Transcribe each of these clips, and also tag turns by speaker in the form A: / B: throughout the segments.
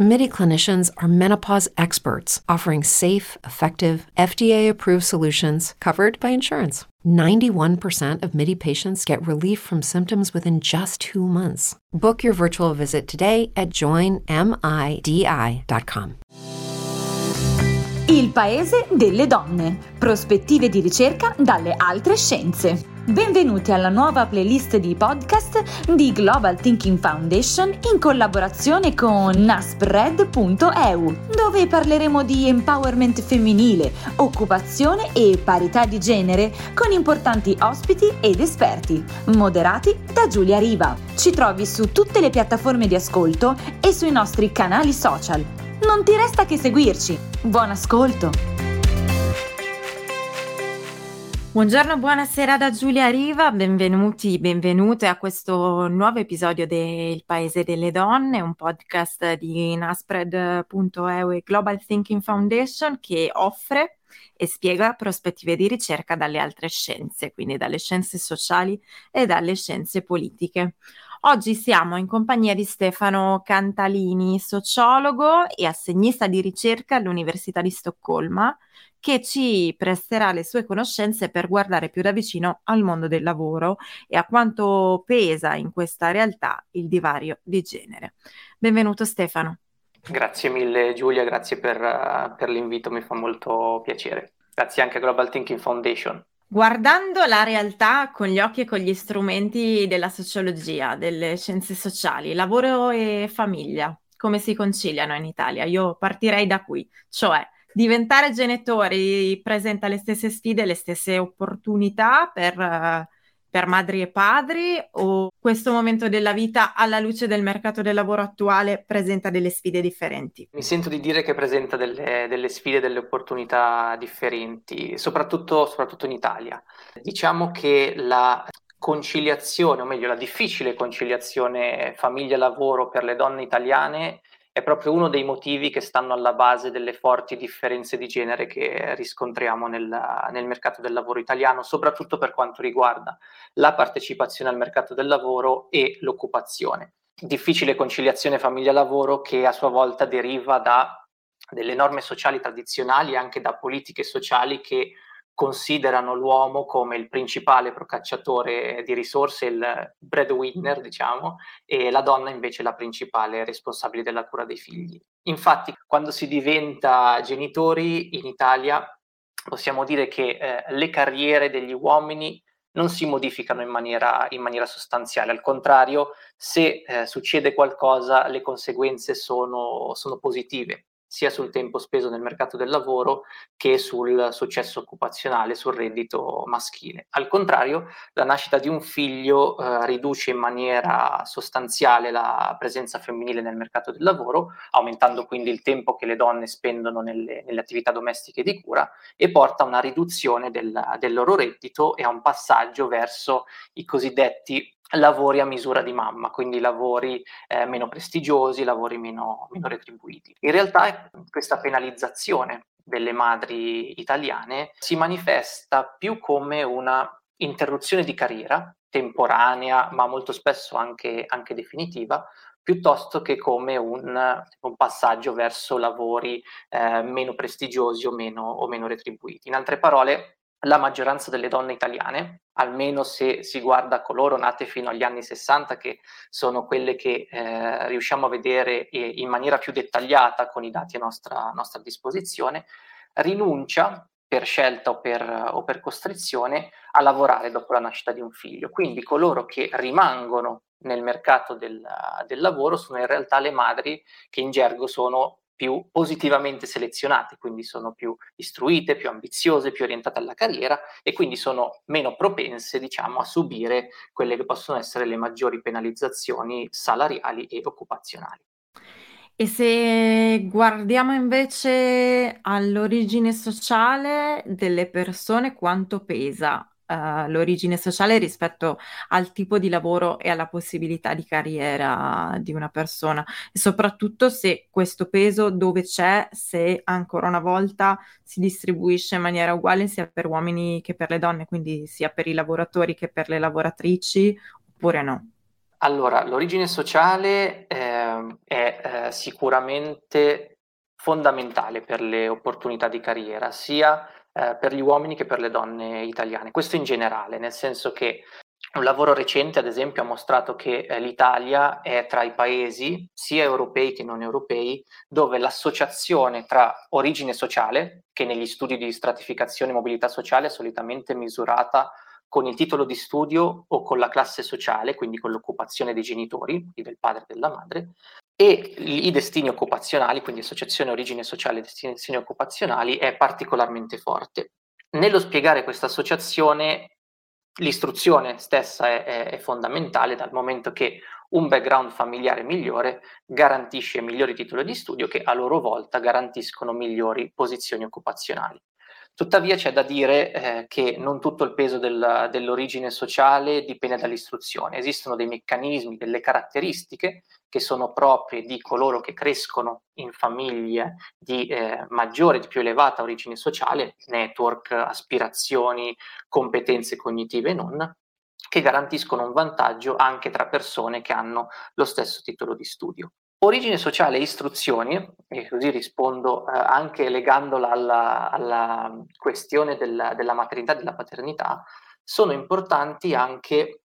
A: MIDI clinicians are menopause experts offering safe, effective, FDA approved solutions covered by insurance. 91% of MIDI patients get relief from symptoms within just two months. Book your virtual visit today at joinmidi.com.
B: Il paese delle donne. Prospettive di ricerca dalle altre scienze. Benvenuti alla nuova playlist di podcast di Global Thinking Foundation in collaborazione con naspread.eu, dove parleremo di empowerment femminile, occupazione e parità di genere con importanti ospiti ed esperti, moderati da Giulia Riva. Ci trovi su tutte le piattaforme di ascolto e sui nostri canali social. Non ti resta che seguirci. Buon ascolto!
C: Buongiorno, buonasera da Giulia Riva, benvenuti, benvenute a questo nuovo episodio del Paese delle Donne, un podcast di Naspred.eu e Global Thinking Foundation che offre e spiega prospettive di ricerca dalle altre scienze, quindi dalle scienze sociali e dalle scienze politiche. Oggi siamo in compagnia di Stefano Cantalini, sociologo e assegnista di ricerca all'Università di Stoccolma, che ci presterà le sue conoscenze per guardare più da vicino al mondo del lavoro e a quanto pesa in questa realtà il divario di genere. Benvenuto Stefano.
D: Grazie mille Giulia, grazie per, per l'invito, mi fa molto piacere. Grazie anche a Global Thinking Foundation.
C: Guardando la realtà con gli occhi e con gli strumenti della sociologia, delle scienze sociali, lavoro e famiglia, come si conciliano in Italia? Io partirei da qui, cioè diventare genitori presenta le stesse sfide, le stesse opportunità per, per madri e padri o questo momento della vita alla luce del mercato del lavoro attuale presenta delle sfide differenti?
D: Mi sento di dire che presenta delle, delle sfide, delle opportunità differenti, soprattutto, soprattutto in Italia. Diciamo che la conciliazione, o meglio la difficile conciliazione famiglia-lavoro per le donne italiane è proprio uno dei motivi che stanno alla base delle forti differenze di genere che riscontriamo nel, nel, mercato del lavoro italiano, soprattutto per quanto riguarda la partecipazione al mercato del lavoro e l'occupazione. Difficile conciliazione famiglia-lavoro che a sua volta deriva da delle norme sociali tradizionali e anche da politiche sociali che considerano l'uomo come il principale procacciatore di risorse, il breadwinner, diciamo, e la donna invece la principale responsabile della cura dei figli. Infatti, quando si diventa genitori in Italia, possiamo dire che eh, le carriere degli uomini non si modificano in maniera, in maniera sostanziale, al contrario, se eh, succede qualcosa, le conseguenze sono, sono positive sia sul tempo speso nel mercato del lavoro che sul successo occupazionale, sul reddito maschile. Al contrario, la nascita di un figlio eh, riduce in maniera sostanziale la presenza femminile nel mercato del lavoro, aumentando quindi il tempo che le donne spendono nelle, nelle attività domestiche di cura e porta a una riduzione del, del loro reddito e a un passaggio verso i cosiddetti lavori a misura di mamma, quindi lavori eh, meno prestigiosi, lavori meno, meno retribuiti. In realtà questa penalizzazione delle madri italiane si manifesta più come una interruzione di carriera temporanea, ma molto spesso anche, anche definitiva, piuttosto che come un, un passaggio verso lavori eh, meno prestigiosi o meno, o meno retribuiti. In altre parole, la maggioranza delle donne italiane, almeno se si guarda coloro nate fino agli anni 60, che sono quelle che eh, riusciamo a vedere in maniera più dettagliata con i dati a nostra, a nostra disposizione, rinuncia per scelta o per, o per, costrizione a lavorare dopo la nascita di un figlio. Quindi coloro che rimangono nel mercato del, del lavoro sono in realtà le madri che in gergo sono più positivamente selezionate, quindi sono più istruite, più ambiziose, più orientate alla carriera e quindi sono meno propense, diciamo, a subire quelle che possono essere le maggiori penalizzazioni salariali e occupazionali.
C: E se guardiamo invece all'origine sociale delle persone, quanto pesa uh, l'origine sociale rispetto al tipo di lavoro e alla possibilità di carriera di una persona e soprattutto se questo peso dove c'è, se ancora una volta si distribuisce in maniera uguale sia per uomini che per le donne, quindi sia per i lavoratori che per le lavoratrici oppure no.
D: Allora, l'origine sociale eh, è eh, sicuramente fondamentale per le opportunità di carriera, sia eh, per gli uomini che per le donne italiane. Questo in generale, nel senso che un lavoro recente, ad esempio, ha mostrato che eh, l'Italia è tra i paesi, sia europei che non europei, dove l'associazione tra origine sociale, che negli studi di stratificazione e mobilità sociale è solitamente misurata con il titolo di studio o con la classe sociale, quindi con l'occupazione dei genitori, del padre e della madre, e i destini occupazionali, quindi associazione origine sociale e destini occupazionali, è particolarmente forte. Nello spiegare questa associazione, l'istruzione stessa è, è, fondamentale dal momento che un background familiare migliore garantisce migliori titoli di studio che a loro volta garantiscono migliori posizioni occupazionali. Tuttavia c'è da dire eh, che non tutto il peso del, dell'origine sociale dipende dall'istruzione, esistono dei meccanismi, delle caratteristiche che sono proprie di coloro che crescono in famiglie di eh, maggiore, di più elevata origine sociale, network, aspirazioni, competenze cognitive e non, che garantiscono un vantaggio anche tra persone che hanno lo stesso titolo di studio. Origine sociale e istruzioni, e così rispondo eh, anche legandola alla, alla questione del, della maternità e della paternità, sono importanti anche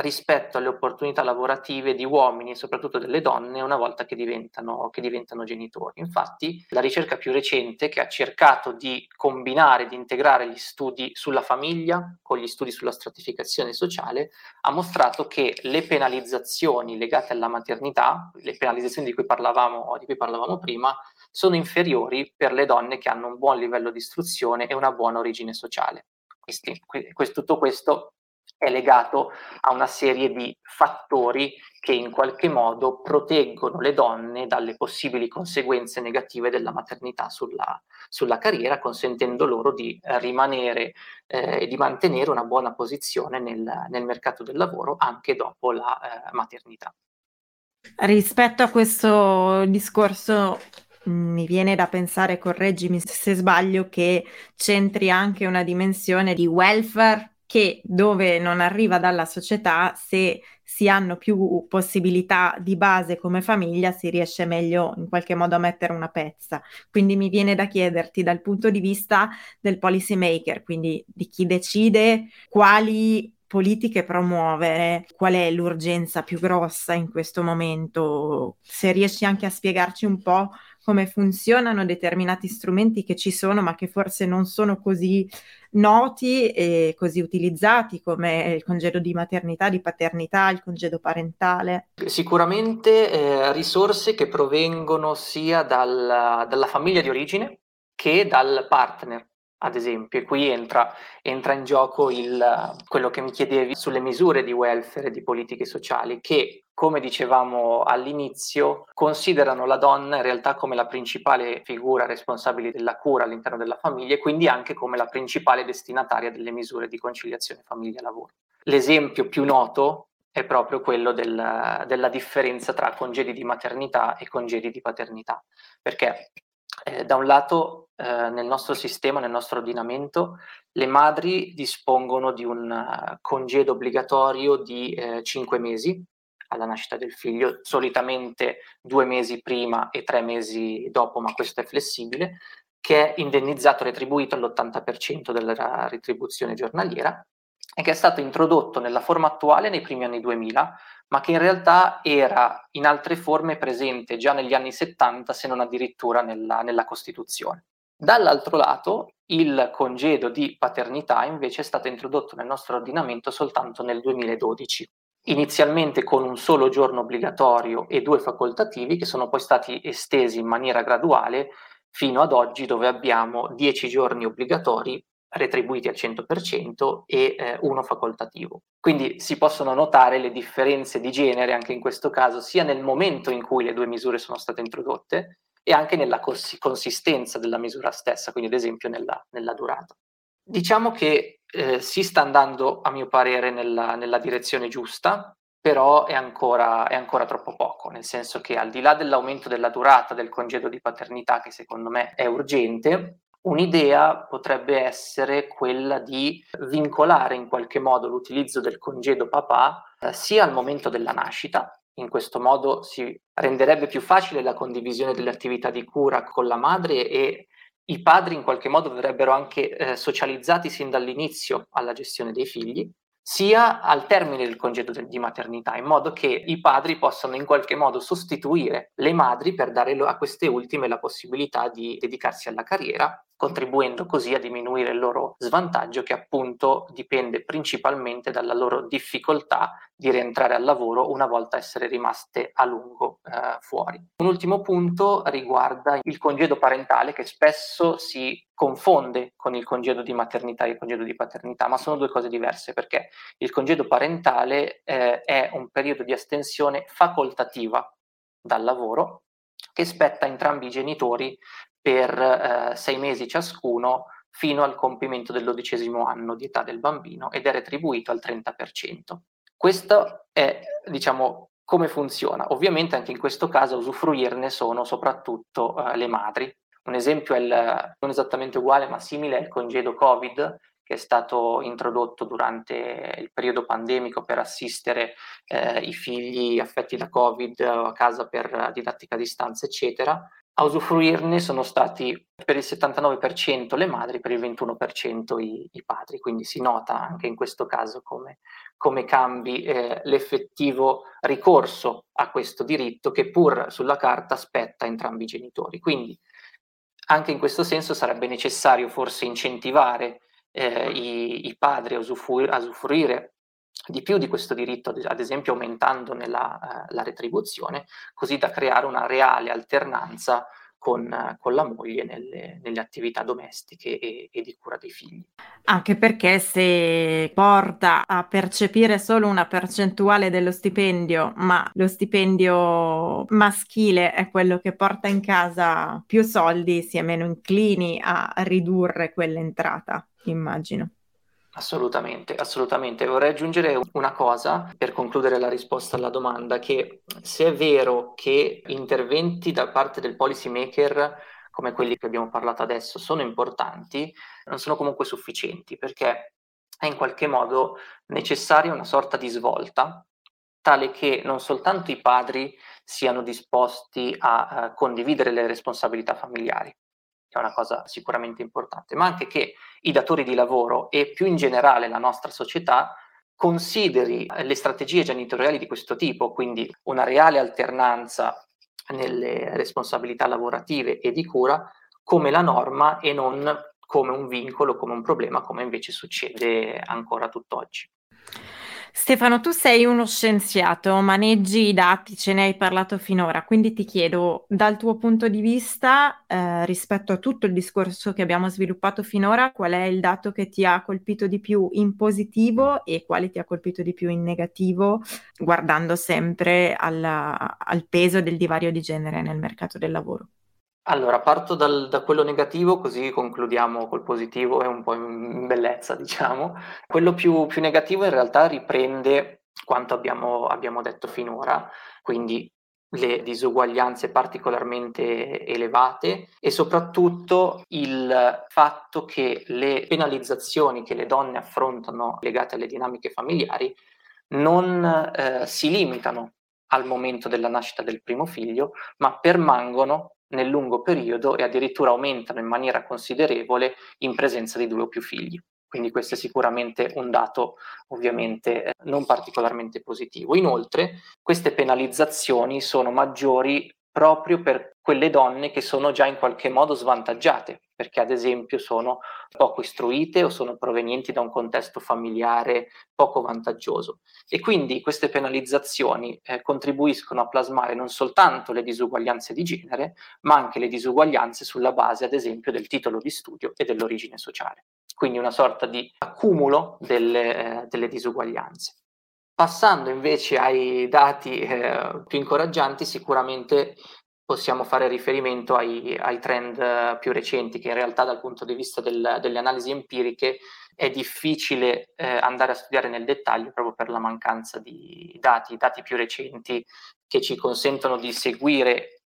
D: rispetto alle opportunità lavorative di uomini e soprattutto delle donne una volta che diventano, che diventano, genitori. Infatti la ricerca più recente che ha cercato di combinare, di integrare gli studi sulla famiglia con gli studi sulla stratificazione sociale ha mostrato che le penalizzazioni legate alla maternità, le penalizzazioni di cui parlavamo, di cui parlavamo prima, sono inferiori per le donne che hanno un buon livello di istruzione e una buona origine sociale. Questo, tutto questo è legato a una serie di fattori che in qualche modo proteggono le donne dalle possibili conseguenze negative della maternità sulla, sulla carriera, consentendo loro di eh, rimanere eh, e di mantenere una buona posizione nel, nel, mercato del lavoro anche dopo la eh, maternità.
C: Rispetto a questo discorso mi viene da pensare, correggimi se sbaglio, che c'entri anche una dimensione di welfare che dove non arriva dalla società, se si hanno più possibilità di base come famiglia, si riesce meglio in qualche modo a mettere una pezza. Quindi mi viene da chiederti dal punto di vista del policy maker, quindi di chi decide quali politiche promuovere, qual è l'urgenza più grossa in questo momento, se riesci anche a spiegarci un po' come funzionano determinati strumenti che ci sono ma che forse non sono così noti e così utilizzati come il congedo di maternità, di paternità, il congedo parentale.
D: Sicuramente eh, risorse che provengono sia dal, dalla famiglia di origine che dal partner ad esempio, e qui entra, entra in gioco il, quello che mi chiedevi sulle misure di welfare e di politiche sociali, che, come dicevamo all'inizio, considerano la donna in realtà come la principale figura responsabile della cura all'interno della famiglia e quindi anche come la principale destinataria delle misure di conciliazione famiglia-lavoro. L'esempio più noto è proprio quello del, della differenza tra congedi di maternità e congedi di paternità, perché eh, da un lato eh, nel nostro sistema, nel nostro ordinamento, le madri dispongono di un uh, congedo obbligatorio di eh, 5 mesi alla nascita del figlio, solitamente due mesi prima e tre mesi dopo, ma questo è flessibile, che è indennizzato retribuito all'80% della retribuzione giornaliera e che è stato introdotto nella forma attuale nei primi anni 2000 ma che in realtà era in altre forme presente già negli anni 70, se non addirittura nella, nella Costituzione. Dall'altro lato, il congedo di paternità invece è stato introdotto nel nostro ordinamento soltanto nel 2012, inizialmente con un solo giorno obbligatorio e due facoltativi che sono poi stati estesi in maniera graduale fino ad oggi dove abbiamo 10 giorni obbligatori retribuiti al 100% e eh, uno facoltativo. Quindi si possono notare le differenze di genere anche in questo caso, sia nel momento in cui le due misure sono state introdotte e anche nella cons- consistenza della misura stessa, quindi ad esempio nella, nella durata. Diciamo che eh, si sta andando, a mio parere, nella, nella direzione giusta, però è ancora, è ancora, troppo poco, nel senso che al di là dell'aumento della durata del congedo di paternità, che secondo me è urgente, un'idea potrebbe essere quella di vincolare in qualche modo l'utilizzo del congedo papà eh, sia al momento della nascita, in questo modo si renderebbe più facile la condivisione delle attività di cura con la madre e i padri in qualche modo verrebbero anche eh, socializzati sin dall'inizio alla gestione dei figli, sia al termine del congedo di maternità, in modo che i padri possano in qualche modo sostituire le madri per dare a queste ultime la possibilità di dedicarsi alla carriera contribuendo così a diminuire il loro svantaggio che appunto dipende principalmente dalla loro difficoltà di rientrare al lavoro una volta essere rimaste a lungo eh, fuori. Un ultimo punto riguarda il congedo parentale che spesso si confonde con il congedo di maternità e il congedo di paternità, ma sono due cose diverse perché il congedo parentale eh, è un periodo di astensione facoltativa dal lavoro che spetta entrambi i genitori per eh, sei mesi ciascuno fino al compimento del dodicesimo anno di età del bambino ed è retribuito al 30%. Questo è, diciamo, come funziona. Ovviamente anche in questo caso a usufruirne sono soprattutto eh, le madri. Un esempio è il, non esattamente uguale ma simile al congedo Covid che è stato introdotto durante il periodo pandemico per assistere eh, i figli affetti da Covid a casa per didattica a distanza, eccetera. A usufruirne sono stati per il 79% le madri, per il 21% i, i padri, quindi si nota anche in questo caso come, come cambi eh, l'effettivo ricorso a questo diritto che pur sulla carta spetta entrambi i genitori. Quindi anche in questo senso sarebbe necessario forse incentivare eh, i, i, padri a usufruire, a usufruire di più di questo diritto, ad esempio aumentando nella, eh, la retribuzione, così da creare una reale alternanza con, con la moglie nelle, nelle attività domestiche e, e, di cura dei figli.
C: Anche perché se porta a percepire solo una percentuale dello stipendio, ma lo stipendio maschile è quello che porta in casa più soldi, si è meno inclini a ridurre quell'entrata, immagino.
D: Assolutamente, assolutamente. Vorrei aggiungere una cosa per concludere la risposta alla domanda, che se è vero che interventi da parte del policy maker come quelli che abbiamo parlato adesso sono importanti, non sono comunque sufficienti perché è in qualche modo necessaria una sorta di svolta tale che non soltanto i padri siano disposti a, a condividere le responsabilità familiari, è una cosa sicuramente importante, ma anche che i datori di lavoro e più in generale la nostra società consideri le strategie genitoriali di questo tipo, quindi una reale alternanza nelle responsabilità lavorative e di cura, come la norma e non come un vincolo, come un problema, come invece succede ancora tutt'oggi.
C: Stefano, tu sei uno scienziato, maneggi i dati, ce ne hai parlato finora, quindi ti chiedo, dal tuo punto di vista, eh, rispetto a tutto il discorso che abbiamo sviluppato finora, qual è il dato che ti ha colpito di più in positivo e quale ti ha colpito di più in negativo, guardando sempre alla, al peso del divario di genere nel mercato del lavoro?
D: Allora, parto dal, da quello negativo, così concludiamo col positivo e un po' in bellezza, diciamo. Quello più, più negativo in realtà riprende quanto abbiamo, abbiamo detto finora, quindi le disuguaglianze particolarmente elevate e soprattutto il fatto che le penalizzazioni che le donne affrontano legate alle dinamiche familiari non eh, si limitano al momento della nascita del primo figlio, ma permangono nel lungo periodo e addirittura aumentano in maniera considerevole in presenza di due o più figli. Quindi questo è sicuramente un dato ovviamente eh, non particolarmente positivo. Inoltre queste penalizzazioni sono maggiori proprio per quelle donne che sono già in qualche modo svantaggiate, perché ad esempio sono poco istruite o sono provenienti da un contesto familiare poco vantaggioso. E quindi queste penalizzazioni eh, contribuiscono a plasmare non soltanto le disuguaglianze di genere, ma anche le disuguaglianze sulla base, ad esempio, del titolo di studio e dell'origine sociale. Quindi una sorta di accumulo delle, eh, delle disuguaglianze. Passando invece ai dati eh, più incoraggianti, sicuramente possiamo fare riferimento ai, ai, trend più recenti, che in realtà dal punto di vista del, delle analisi empiriche è difficile eh, andare a studiare nel dettaglio proprio per la mancanza di dati, dati più recenti che ci consentono di seguire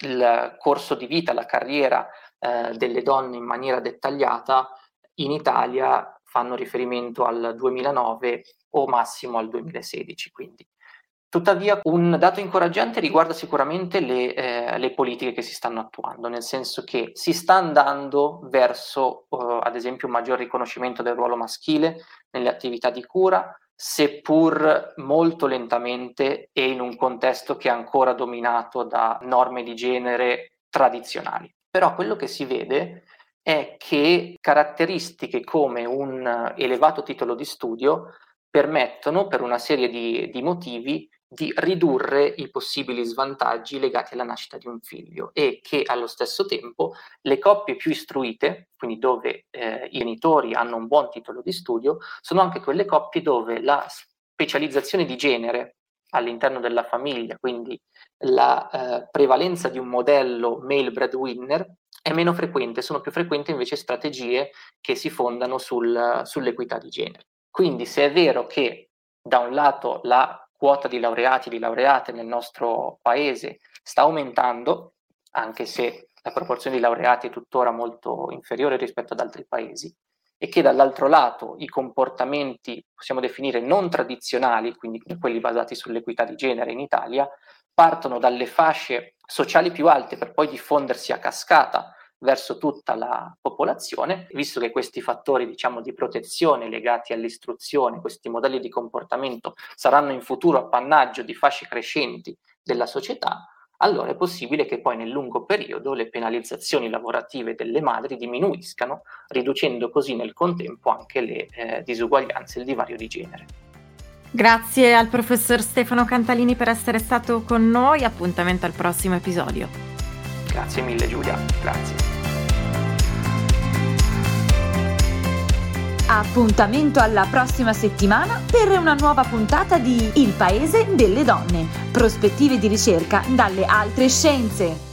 D: il corso di vita, la carriera eh, delle donne in maniera dettagliata. In Italia fanno riferimento al 2009 o massimo al 2016. Quindi Tuttavia, un dato incoraggiante riguarda sicuramente le, eh, le, politiche che si stanno attuando, nel senso che si sta andando verso, uh, ad esempio, un maggior riconoscimento del ruolo maschile nelle attività di cura, seppur molto lentamente e in un contesto che è ancora dominato da norme di genere tradizionali. Però quello che si vede è che caratteristiche come un elevato titolo di studio permettono, per una serie di, di motivi, di ridurre i possibili svantaggi legati alla nascita di un figlio e che allo stesso tempo le coppie più istruite, quindi dove eh, i genitori hanno un buon titolo di studio, sono anche quelle coppie dove la specializzazione di genere all'interno della famiglia, quindi la eh, prevalenza di un modello male breadwinner è meno frequente, sono più frequenti invece strategie che si fondano sul, sull'equità di genere. Quindi se è vero che da un lato la quota di laureati e di laureate nel nostro paese sta aumentando, anche se la proporzione di laureati è tuttora molto inferiore rispetto ad altri paesi, e che dall'altro lato i comportamenti, possiamo definire non tradizionali, quindi quelli basati sull'equità di genere in Italia, partono dalle fasce sociali più alte per poi diffondersi a cascata verso tutta la popolazione, visto che questi fattori diciamo, di protezione legati all'istruzione, questi modelli di comportamento saranno in futuro appannaggio di fasce crescenti della società, allora è possibile che poi nel lungo periodo le penalizzazioni lavorative delle madri diminuiscano, riducendo così nel contempo anche le eh, disuguaglianze e il divario di genere.
C: Grazie al professor Stefano Cantalini per essere stato con noi, appuntamento al prossimo episodio.
D: Grazie mille Giulia, grazie.
B: Appuntamento alla prossima settimana per una nuova puntata di Il Paese delle Donne, prospettive di ricerca dalle altre scienze.